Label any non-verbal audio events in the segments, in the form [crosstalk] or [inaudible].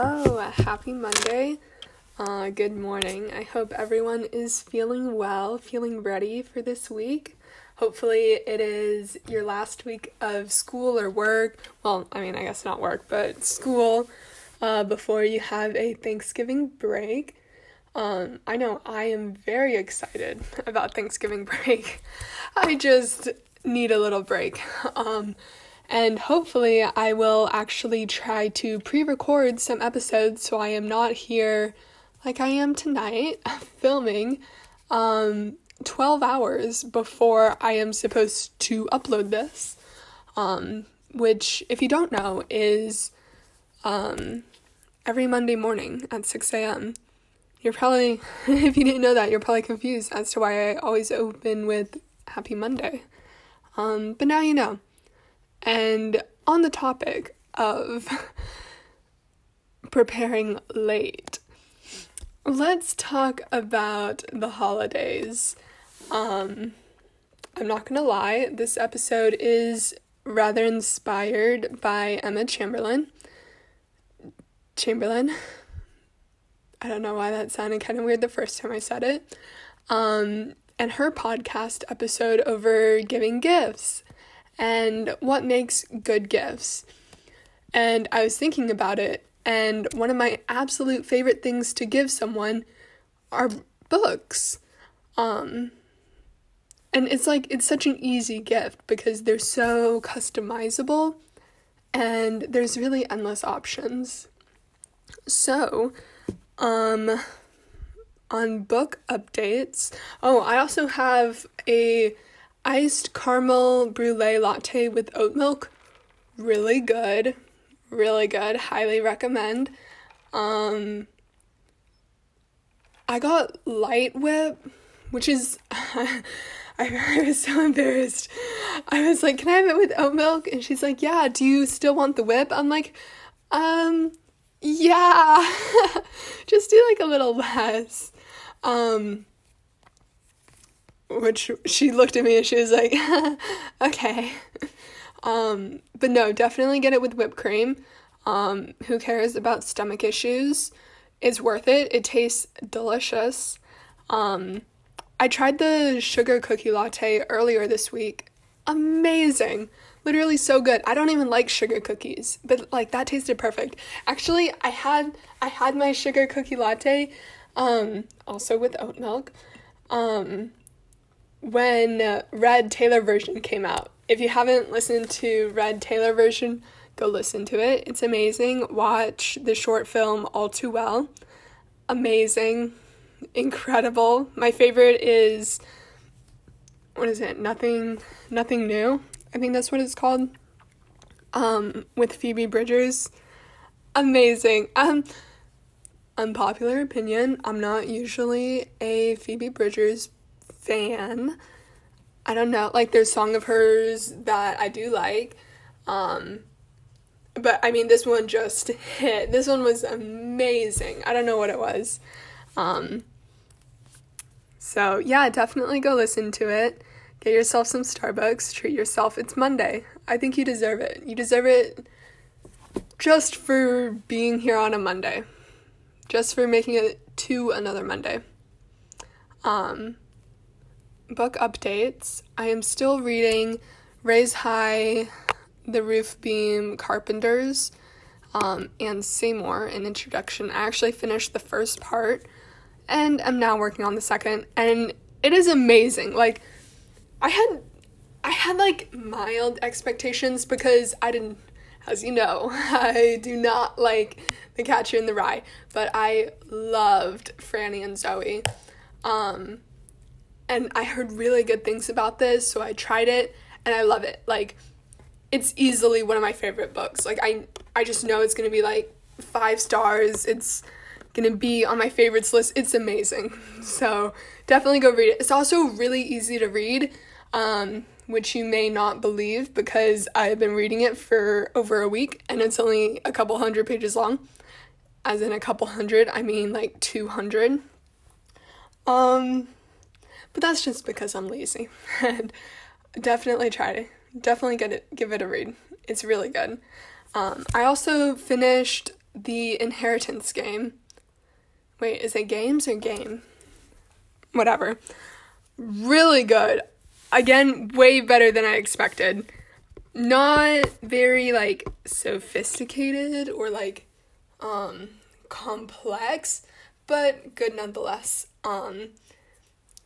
Hello, happy Monday. Uh, good morning. I hope everyone is feeling well, feeling ready for this week. Hopefully, it is your last week of school or work. Well, I mean, I guess not work, but school uh, before you have a Thanksgiving break. Um, I know I am very excited about Thanksgiving [laughs] break. I just need a little break. Um, and hopefully, I will actually try to pre record some episodes so I am not here like I am tonight [laughs] filming um, 12 hours before I am supposed to upload this. Um, which, if you don't know, is um, every Monday morning at 6 a.m. You're probably, [laughs] if you didn't know that, you're probably confused as to why I always open with Happy Monday. Um, but now you know. And on the topic of [laughs] preparing late, let's talk about the holidays. Um, I'm not gonna lie, this episode is rather inspired by Emma Chamberlain. Chamberlain. I don't know why that sounded kind of weird the first time I said it. Um, and her podcast episode over giving gifts and what makes good gifts. And I was thinking about it, and one of my absolute favorite things to give someone are books. Um, and it's like, it's such an easy gift because they're so customizable and there's really endless options. So, um, on book updates, oh, I also have a iced caramel brulee latte with oat milk. Really good. Really good. Highly recommend. Um I got light whip, which is [laughs] I, was so embarrassed. I was like, "Can I have it with oat milk?" And she's like, "Yeah, do you still want the whip?" I'm like, "Um, yeah. [laughs] Just do like a little less." Um which she looked at me and she was like, [laughs] okay. Um, but no, definitely get it with whipped cream. Um, who cares about stomach issues? It's worth it. It tastes delicious. Um, I tried the sugar cookie latte earlier this week. Amazing. Literally so good. I don't even like sugar cookies, but like that tasted perfect. Actually, I had I had my sugar cookie latte um also with oat milk. Um when Red Taylor version came out. If you haven't listened to Red Taylor version, go listen to it. It's amazing. Watch the short film All Too Well. Amazing. Incredible. My favorite is what is it? Nothing Nothing New. I think that's what it's called. Um with Phoebe Bridgers. Amazing. Um unpopular opinion, I'm not usually a Phoebe Bridgers fan. I don't know, like there's song of hers that I do like. Um but I mean this one just hit. This one was amazing. I don't know what it was. Um so yeah, definitely go listen to it. Get yourself some Starbucks, treat yourself. It's Monday. I think you deserve it. You deserve it just for being here on a Monday. Just for making it to another Monday. Um book updates. I am still reading Raise High, The Roof Beam Carpenters, um, and Seymour, an introduction. I actually finished the first part and I'm now working on the second, and it is amazing. Like, I had. I had like mild expectations because I didn't, as you know, [laughs] I do not like The Catcher in the Rye, but I loved Franny and Zooey. Um, and I heard really good things about this, so I tried it and I love it. Like it's easily one of my favorite books. Like I I just know it's going to be like 5 stars. It's going to be on my favorites list. It's amazing. [laughs] So, definitely go read it. It's also really easy to read. Um which you may not believe because I've been reading it for over a week and it's only a couple hundred pages long. As in a couple hundred, I mean like 200. Um but that's just because I'm lazy. [laughs] and definitely try to definitely get it give it a read. It's really good. Um, I also finished the Inheritance game. Wait, is it games or game? Whatever. Really good. Again, way better than I expected. Not very like sophisticated or like um complex, but good nonetheless. Um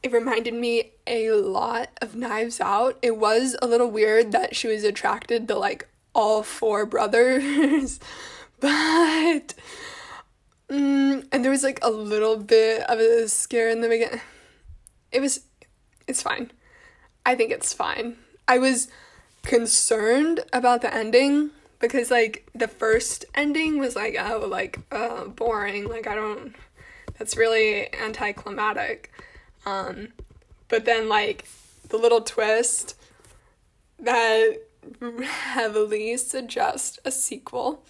it reminded me a lot of Knives Out. It was a little weird that she was attracted to like all four brothers, [laughs] but mm, and there was like a little bit of a scare in the beginning. It was, it's fine. I think it's fine. I was concerned about the ending because like the first ending was like oh like uh boring like I don't that's really anticlimactic. Um but then like the little twist that [laughs] heavily suggests a sequel.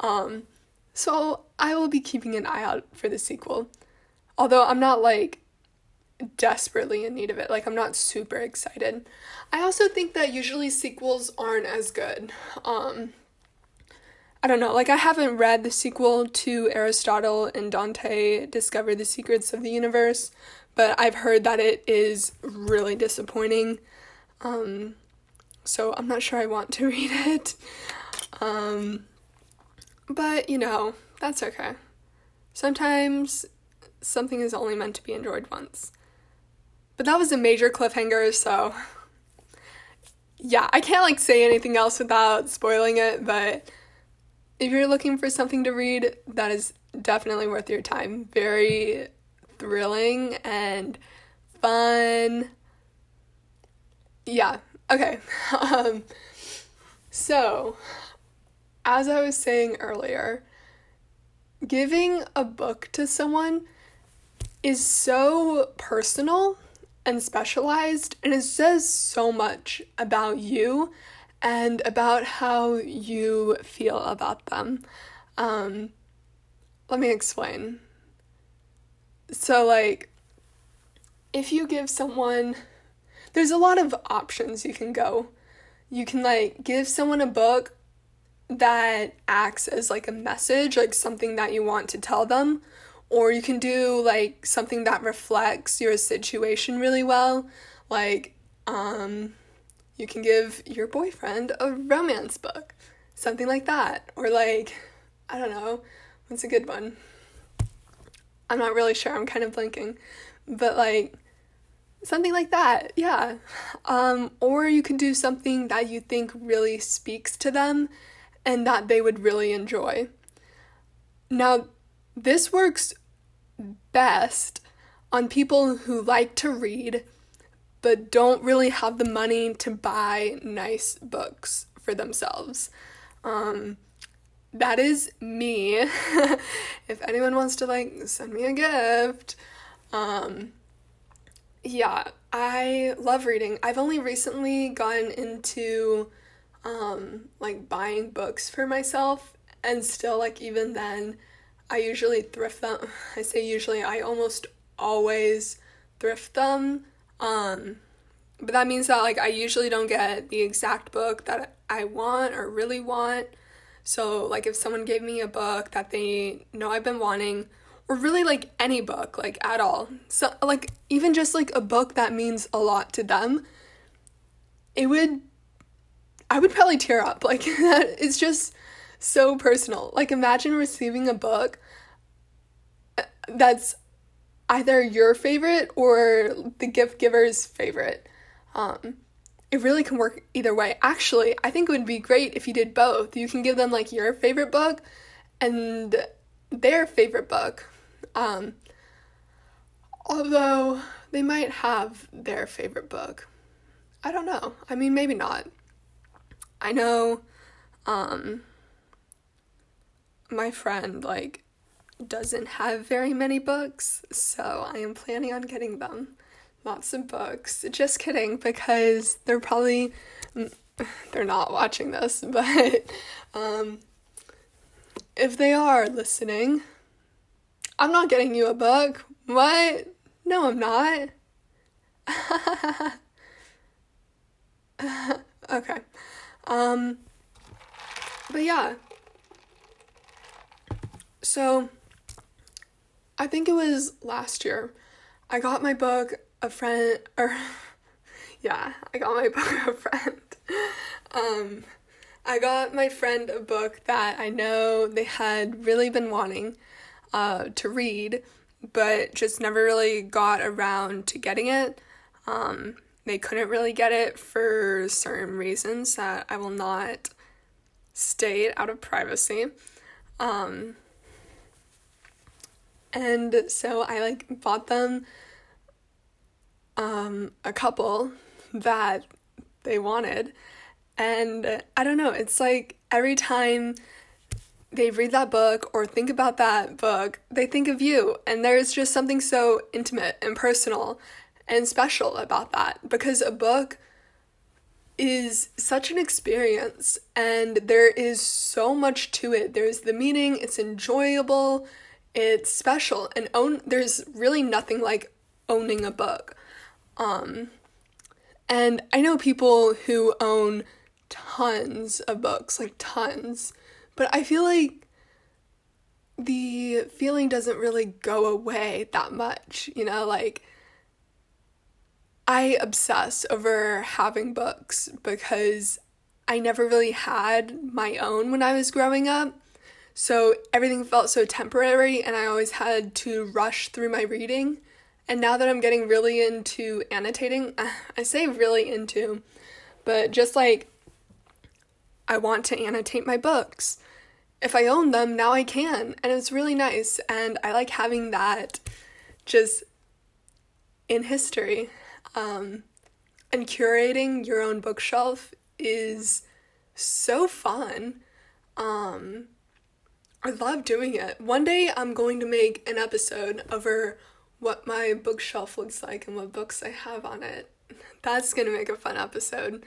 Um, so I will be keeping an eye out for the sequel. Although I'm not like desperately in need of it. Like I'm not super excited. I also think that usually sequels aren't as good. Um I don't know, like I haven't read the sequel to Aristotle and Dante Discover the Secrets of the Universe, but I've heard that it is really disappointing. Um so I'm not sure I want to [laughs] read it. Um, but, you know, that's okay. Sometimes something is only meant to be enjoyed once. But that was a major cliffhanger, so yeah, I can't like say anything else without spoiling it, but if you're looking for something to read, that is definitely worth your time. Very thrilling and fun. Yeah, Okay. [laughs] Um, so, as I was saying earlier, giving a book to someone is so personal and specialized, and it says so much about you and about how you feel about them. Um, let me explain. So, like, if you give someone there's a lot of options you can go. You can like give someone a book that acts as like a message, like something that you want to tell them, or you can do like something that reflects your situation really well, like um you can give your boyfriend a romance book, something like that, or like I don't know, what's a good one? I'm not really sure. I'm kind of blinking. But like something like that yeah um, or you can do something that you think really speaks to them and that they would really enjoy now this works best on people who like to read but don't really have the money to buy nice books for themselves um, that is me [laughs] if anyone wants to like send me a gift um, yeah, I love reading. I've only recently gone into um like buying books for myself and still like even then I usually thrift them. [laughs] I say usually, I almost always thrift them. Um but that means that like I usually don't get the exact book that I want or really want. So like if someone gave me a book that they know I've been wanting or really like any book like at all so like even just like a book that means a lot to them it would i would probably tear up. [laughs] Like that it's just so personal. Like imagine receiving a book uh, that's either your favorite or the gift giver's favorite. Um it really can work either way actually i think it would be great if you did both you can give them like your favorite book and their favorite book um, although they might have their favorite book. I don't know. I mean, maybe not. I know um, my friend, like, doesn't have very many books, so I am planning on getting them. Lots of books. Just kidding, because they're probably. They're not watching this, [laughs] but um, if they are listening, I'm not getting you a book. What? No, I'm not. [laughs] okay. Um but yeah. So, I think it was last year. I got my book, a friend, or [laughs] yeah, I got my [laughs] book, a friend. Um, I got my friend a book that I know they had really been wanting uh, to read, but just never really got around to getting it. Um, they couldn't really get it for certain reasons that I will not state out of privacy. Um, and so I like bought them um, a couple that they wanted. And I don't know, it's like every time they read that book or think about that book, they think of you. And there's just something so intimate and personal and special about that because a book is such an experience and there is so much to it. There's the meaning, it's enjoyable, it's special and own there's really nothing like owning a book. Um and I know people who own tons of books, like tons, but I feel like the feeling doesn't really go away that much, you know, like I obsess over having books because I never really had my own when I was growing up. So everything felt so temporary, and I always had to rush through my reading. And now that I'm getting really into annotating, [sighs] I say really into, but just like I want to annotate my books. If I own them, now I can, and it's really nice. And I like having that just in history. Um, and curating your own bookshelf is so fun. Um, I love doing it. One day I'm going to make an episode over what my bookshelf looks like and what books I have on it. [laughs] That's gonna make a fun episode.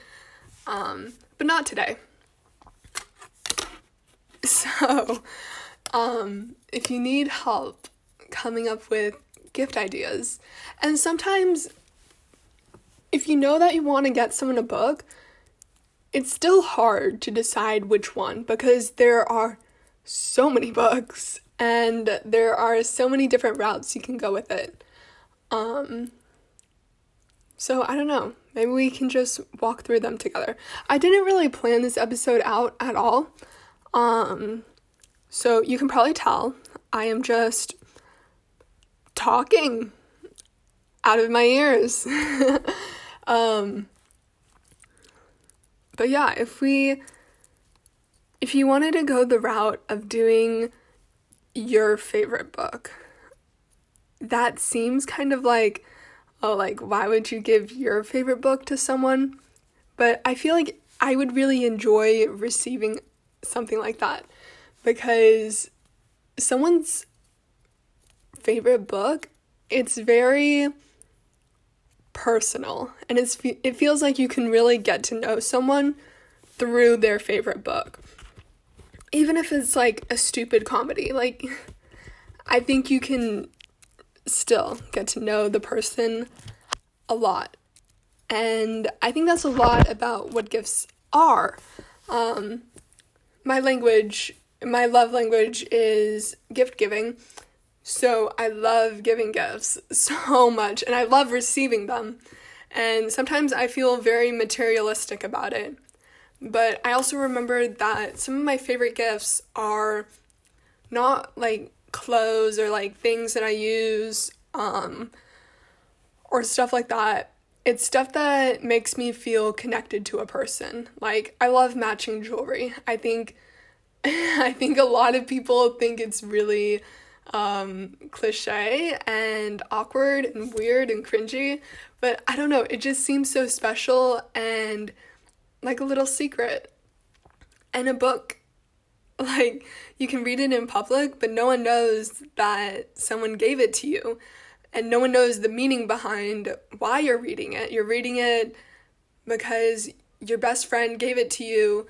Um, but not today. [laughs] So, um, if you need help coming up with gift ideas, and sometimes if you know that you want to get someone a book, it's still hard to decide which one because there are so many [laughs] books and there are so many different routes you can go with it. Um so I don't know. Maybe we can just walk through them together. I didn't really plan this episode out at all. Um so you can probably tell I am just talking out of my ears. [laughs] um but yeah, if we if you wanted to go the route of doing your favorite book, that seems kind of like, oh, like, why would you give your favorite book to someone? But I feel like I would really enjoy receiving something like that because someone's favorite book, it's very personal and it's it feels like you can really get to know someone through their favorite book even if it's like a stupid comedy, like I think you can still get to know the person a lot. And I think that's a lot about what gifts are. Um, my language, my love language is gift giving. So I love giving gifts [laughs] so much and I love receiving them. And sometimes I feel very materialistic about it. But I also remember that some of my favorite gifts are not like clothes or like things that I use um, or stuff like that. It's stuff that makes me feel connected to a person. Like I love matching jewelry. I think [laughs] I think a lot of people think it's really um, cliche and awkward and weird and cringy, but I don't know, it just seems so special and like a little secret. And a book, like, you can read it in public, but no one knows that someone gave it to you. And no one knows the meaning behind why you're reading it. You're reading it because your best friend gave it to you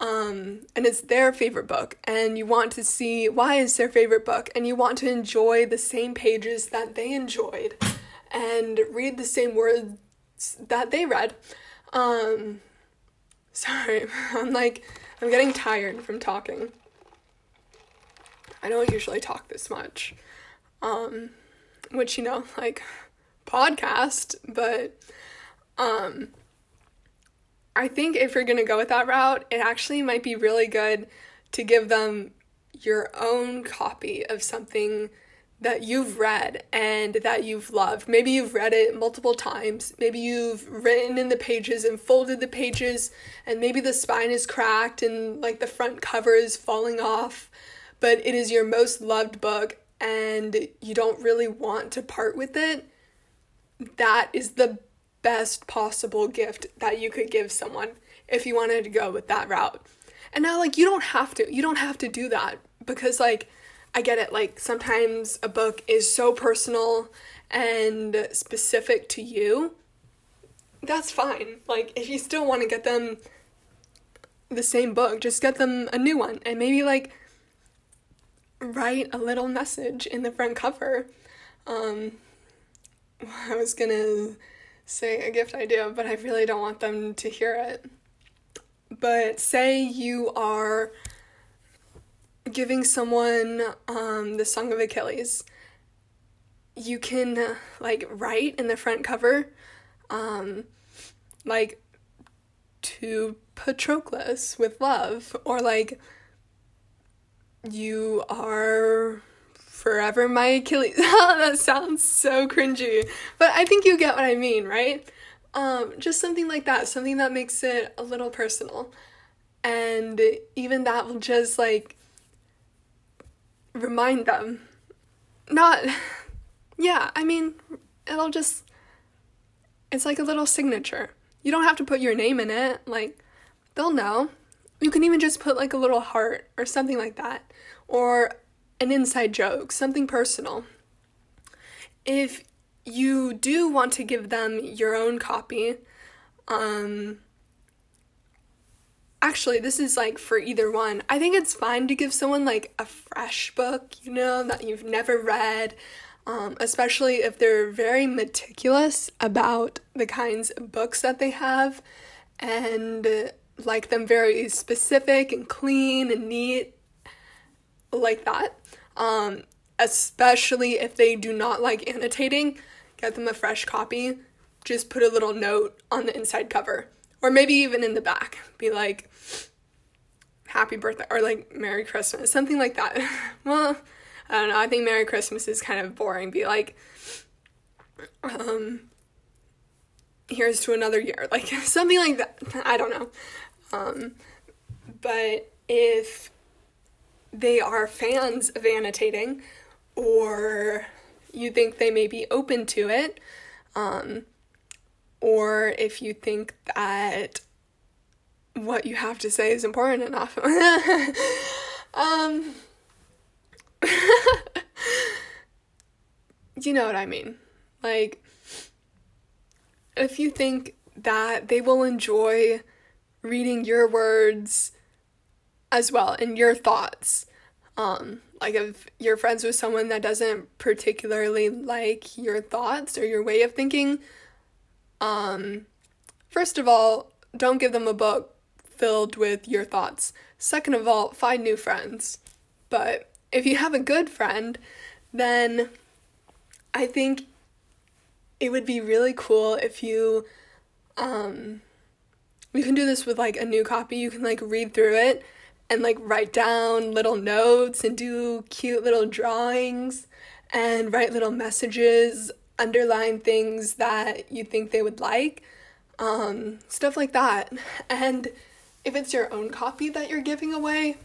um, and it's their favorite book and you want to see why it's their favorite book and you want to enjoy the same pages that they enjoyed and read the same words that they read um, Sorry, [laughs] I'm like, I'm getting tired from talking. I don't usually talk this much. Um, which, you know, like podcast, but um, I think if you're gonna go with that route, it actually might be really good to give them your own copy of something that you've read and that you've loved. Maybe you've read it multiple times. Maybe you've written in the pages and folded the pages, and maybe the spine is cracked and like the front cover is falling off, but it is your most loved book and you don't really want to part with it. That is the best possible gift that you could give someone if you wanted to go with that route. And now, like, you don't have to. You don't have to do that because, like, I get it. Like, sometimes a book is so personal and specific to you. That's fine. Like, if you still want to get them the same book, just get them a new one and maybe, like, write a little message in the front cover. Um, [laughs] I was gonna say a gift idea, but I really don't want them to hear it. But say you are giving someone um, the Song of Achilles, you can uh, like write in the front cover, um, like to Patroclus with love, or like you are forever my Achilles. [laughs] that sounds so cringy, but I think you get what I mean, right? Um, just something like that, something that makes it a little personal. And even that will just like remind them. Not, yeah, I mean, it'll just, it's like a little signature. You don't have to put your name in it, like, they'll know. You can even just put like a little heart or something like that, or an inside joke, something personal. If you do want to give them your own copy, um, actually, this is like for either one. I think it's fine to give someone like a fresh book, you know, that you've never read, um, especially if they're very meticulous about the kinds of books that they have and like them very specific and clean and neat, like that. Um, especially if they do not like annotating, get them a fresh copy. Just put a little note on the inside cover, or maybe even in the back. Be like, happy birthday, or like Merry Christmas, something like that. [laughs] well, I don't know. I think Merry Christmas is kind of boring. Be like, um, here's to another year, [laughs] like something like that. I don't know. Um, but if they are fans of annotating or you think they may be open to it, um, or if you think that what you have to say is important enough. [laughs] um, [laughs] you know what I mean? Like, if you think that they will enjoy reading your words as well and your thoughts. Um, like if you're friends with someone that doesn't particularly like your thoughts or your way of thinking, um, first of all, don't give them a book filled with your thoughts. Second of all, find new friends. But if you have a good friend, then I think it would be really cool if you um you can do this with like a new copy. You can like read through it and like write down little notes and do cute little drawings and write little messages, underline things that you think they would like, um, stuff like that. And if it's your own copy that you're giving away,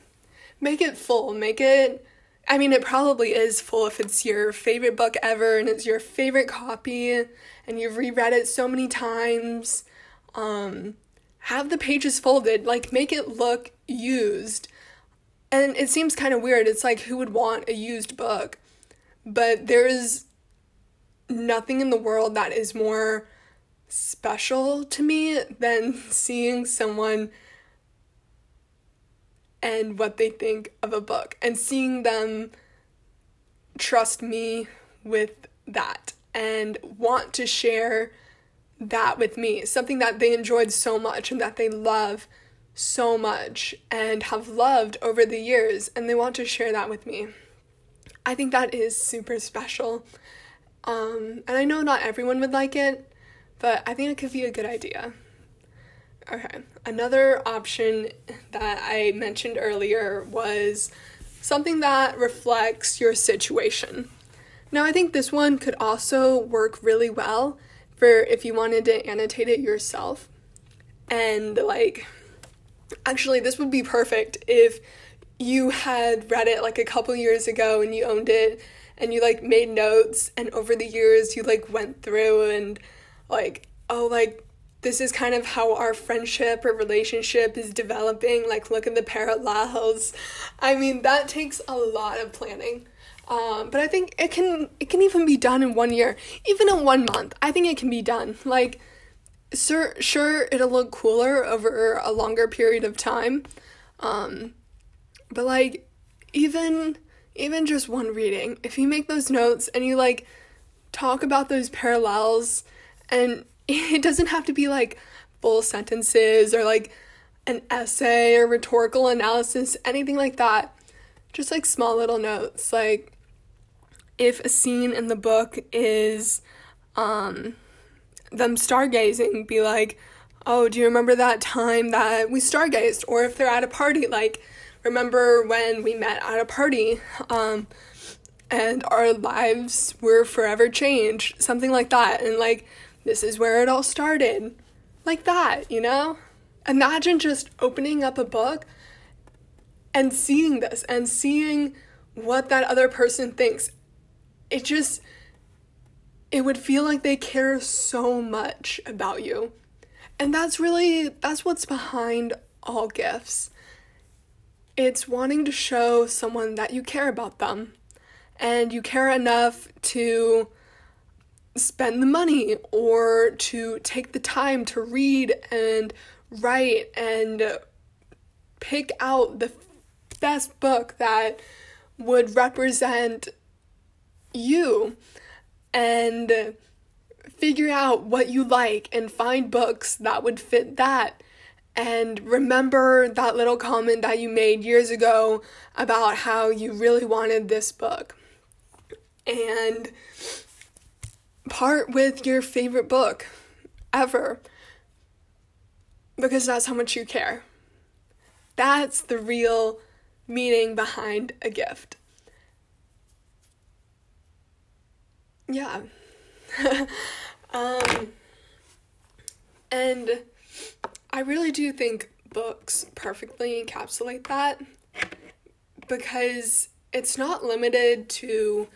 make it full. Make it, I mean, it probably is full if it's your favorite book ever and it's your favorite copy and you've reread it so many times. Um, have the pages folded, like make it look used. And it seems kind of weird. It's like who would want a used book? But there's nothing in the world that is more special to me than [laughs] seeing someone and what they think of a book and seeing them trust me with that and want to share that with me, something that they enjoyed so much and that they love so much and have loved over the years, and they want to share that with me. I think that is super special. Um, and I know not everyone would like it, but I think it could be a good idea. Okay, another option that I mentioned earlier was something that reflects your situation. Now, I think this one could also work really well for if you wanted to annotate it yourself. And, like, actually, this would be perfect if you had read it like a couple years ago and you owned it and you like made notes and over the years you like went through and like oh like this is kind of how our friendship or relationship is developing. Like look at the parallels i mean that takes a lot of planning. Um, but i think it can it can even be done in one year. Even in one month i think it can be done. Like sure sure it'll look cooler over a longer period of time. Um, but like even even just one reading, if you make those notes and you like talk about those parallels and [laughs] it doesn't have to be like full sentences or like an essay or rhetorical analysis, anything like that. Just like small little notes. Like if a scene in the book is um them stargazing, be like, "Oh, do you remember that time that we stargazed?" Or if they're at a party like remember when we met at a party um, and our lives were forever changed, something like that. And like, this is where it all started. Like that, you know? Imagine just opening up a book and seeing this and seeing what that other person thinks. It just, it would feel like they care so much about you. And that's really, that's what's behind all gifts. It's wanting to show someone that you care about them and you care enough to spend the money or to take the time to read and write and pick out the best book that would represent you and figure out what you like and find books that would fit that and remember that little comment that you made years ago about how you really wanted this book. And part with your favorite book ever because that's how much you care. That's the real meaning behind a gift. Yeah. [laughs] um, and I really do think books perfectly encapsulate that because it's not limited to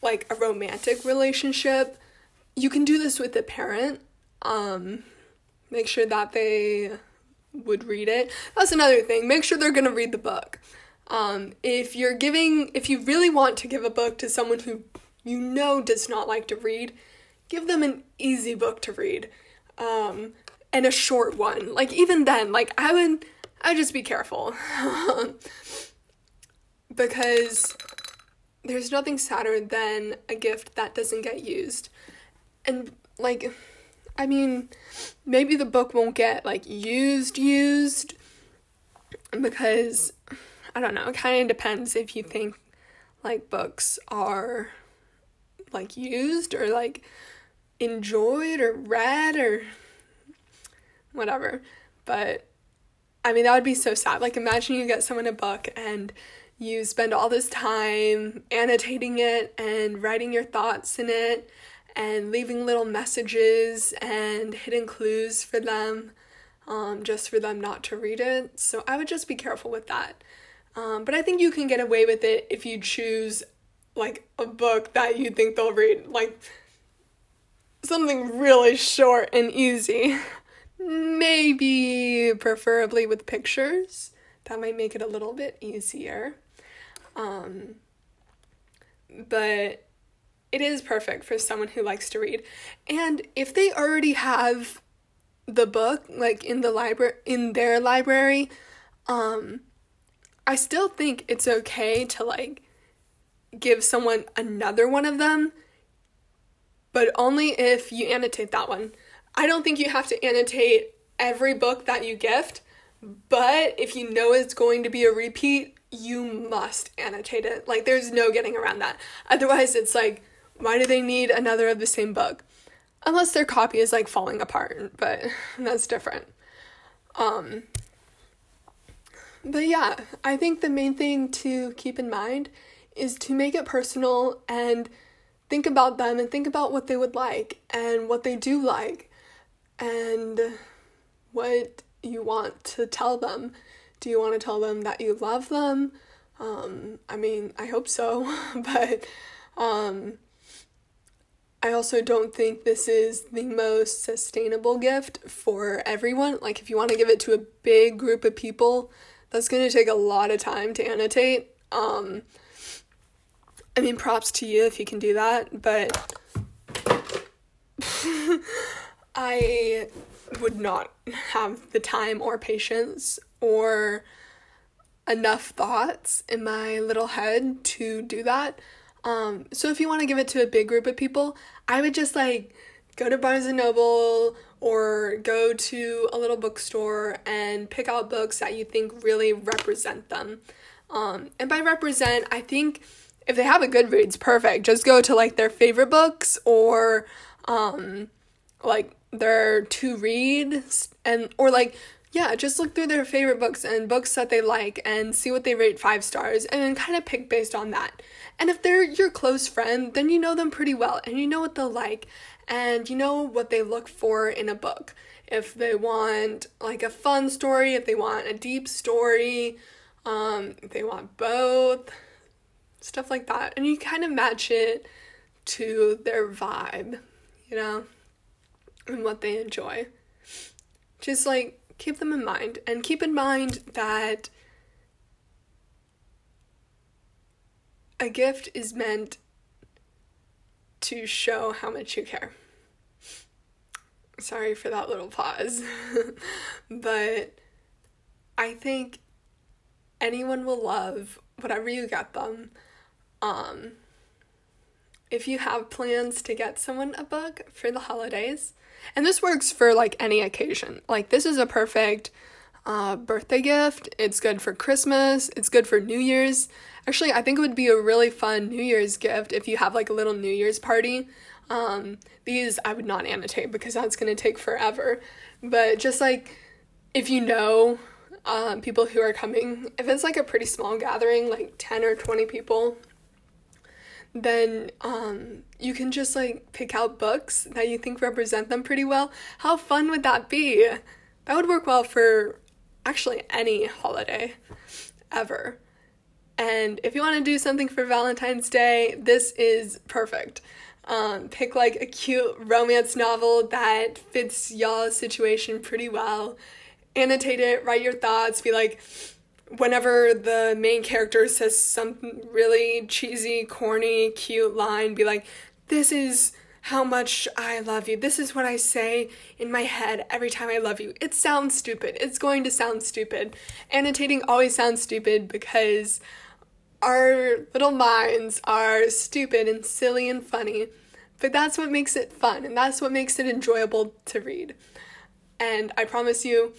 like a romantic relationship. You can do this with a parent. Um, make sure that they would read it. That's another thing. Make sure they're going to read the book. Um, if you're giving, if you really want to give a book to someone who you know does not like to read, give them an easy book to read. Um, and a short one. Like even then, like I would I would just be careful. [laughs] because there's nothing sadder than a gift that doesn't get used. And like I mean, maybe the book won't get like used used because I don't know, it kind of depends if you think like books are like used or like enjoyed or read or whatever. But I mean, that would be so sad. Like, imagine you get someone a book and you spend all this time annotating it and writing your thoughts in it and leaving little messages and hidden clues for them um, just for them not to read it. So I would just be careful with that. Um, but I think you can get away with it if you choose like a book that you think they'll read, like something really short and easy. [laughs] Maybe preferably with pictures. That might make it a little bit easier. Um, but it is perfect for someone who likes to read. And if they already have the book like in the library in their library, um I still think it's okay to like give someone another one of them, but only if you annotate that one. I don't think you have to annotate every book that you gift, but if you know it's going to be a repeat, you must annotate it. Like, there's no getting around that. Otherwise, it's like, why do they need another of the same book? Unless their copy is like falling apart, but [laughs] that's different. Um, but yeah, I think the main thing to keep in mind is to make it personal and think about them and think about what they would like and what they do like and what you want to tell them. Do you want to tell them that you love them? Um, I mean, I hope so, [laughs] but um, I also don't think this is the most sustainable gift for everyone. Like, if you want to give it to a big group of people, that's going to take a lot of time to annotate. Um, I mean, props to you if you can do that, but [laughs] I would not have the time or patience or enough thoughts in my little head to do that. Um, so if you want to give it to a big group of people, I would just like go to Barnes and Noble or go to a little bookstore and pick out books that you think really represent them. Um, and by represent, I think if they have a Goodreads, perfect. Just go to like their favorite books or um, like their to read and or like yeah, just look through their favorite books and books that they like and see what they rate five stars and then kind of pick based on that. And if they're your close friend, then you know them pretty well and you know what they'll like and you know what they look for in a book. If they want like a fun story, if they want a deep story, um, if they want both, stuff like that. And you kind of match it to their vibe, you know, and what they enjoy. Just like keep them in mind and keep in mind that a gift is meant to show how much you care. Sorry for that little pause, [laughs] but I think anyone will love whatever you get them. Um, if you have plans to get someone a book for the holidays, and this works for like any occasion, like this is a perfect uh, birthday gift. It's good for Christmas. It's good for New Year's. Actually, I think it would be a really fun New Year's gift if you have like a little New Year's party. Um, these I would not annotate because that's going to take forever. But just like if you know um, people who are coming, if it's like a pretty small gathering, like 10 or 20 people, then um, you can just like pick out books that you think represent them pretty well. How fun would that be? That would work well for actually any holiday ever. And if you want to do something for Valentine's Day, this is perfect. Um, pick like a cute romance novel that fits y'all's situation pretty well. Annotate it, write your thoughts, be like, whenever the main character says some really cheesy, corny, cute line, be like, this is how much I love you. This is what I say in my head every time I love you. It sounds stupid. It's going to sound stupid. Annotating always sounds stupid because our little minds are stupid and silly and funny. But that's what makes it fun and that's what makes it enjoyable to read. And I promise you,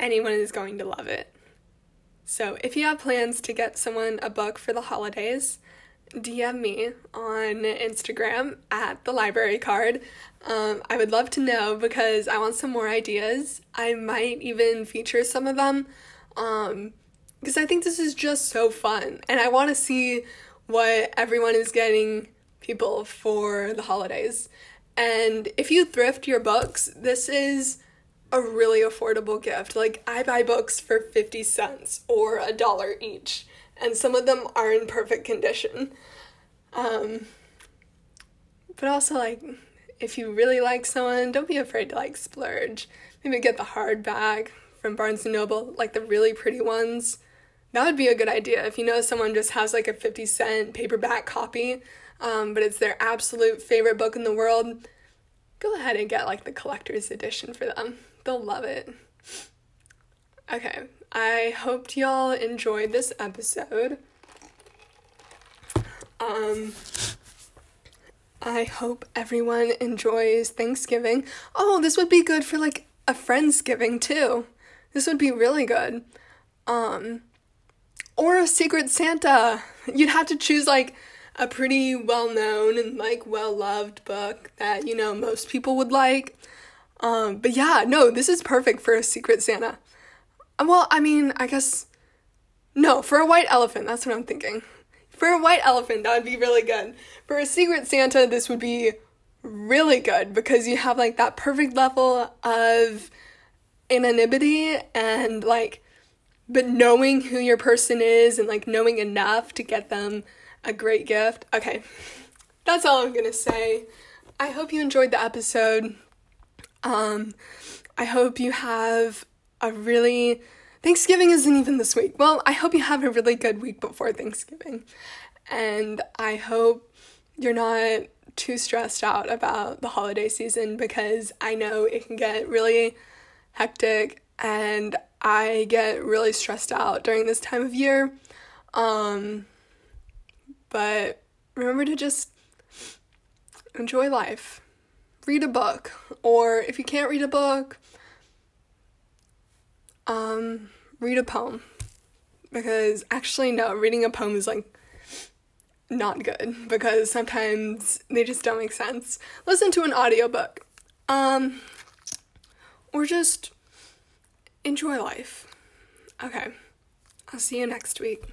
anyone is going to love it. So if you have plans to get someone a book for the holidays, DM me on Instagram at the library card. Um, I would love to know because I want some more ideas. I might even feature some of them um, because I think this is just so fun and I want to see what everyone is getting people for the holidays. And if you thrift your books, this is a really affordable gift. Like, I buy books for 50 cents or a dollar each and some of them are in perfect condition. Um, but also, like, if you really like someone, don't be afraid to like splurge. Maybe get the hardback from Barnes and Noble, like the really pretty ones. That would be a good idea if you know someone just has like a 50 cent paperback copy, um, but it's their absolute favorite book in the world. Go ahead and get like the collector's edition for them. They'll love it. Okay, I hoped y'all enjoyed this episode. Um, I hope everyone enjoys Thanksgiving. Oh, this would be good for like a Friendsgiving too. This would be really good. Um, or a Secret Santa. You'd have to choose like a pretty well known and like well loved book that, you know, most people would like. Um, but yeah, no, this is perfect for a Secret Santa. Well, I mean, I guess. No, for a white elephant, that's what I'm thinking. For a white elephant, that would be really good. For a Secret Santa, this would be really good because you have like that perfect level of anonymity and like but knowing who your person is and like knowing enough to get them a great gift. Okay. [laughs] That's all I'm going to say. I hope you enjoyed the episode. Um I hope you have a really Thanksgiving isn't even this week. Well, I hope you have a really good week before Thanksgiving. And I hope you're not too stressed out about the holiday season because I know it can get really hectic and I get really stressed out during this time of year. Um, but remember to just enjoy life. Read a book, or if you can't read a book, um, read a poem. Because actually, no, reading a poem is like not good because sometimes they just don't make sense. Listen to an audiobook. Um, or just enjoy life. Okay, I'll see you next week.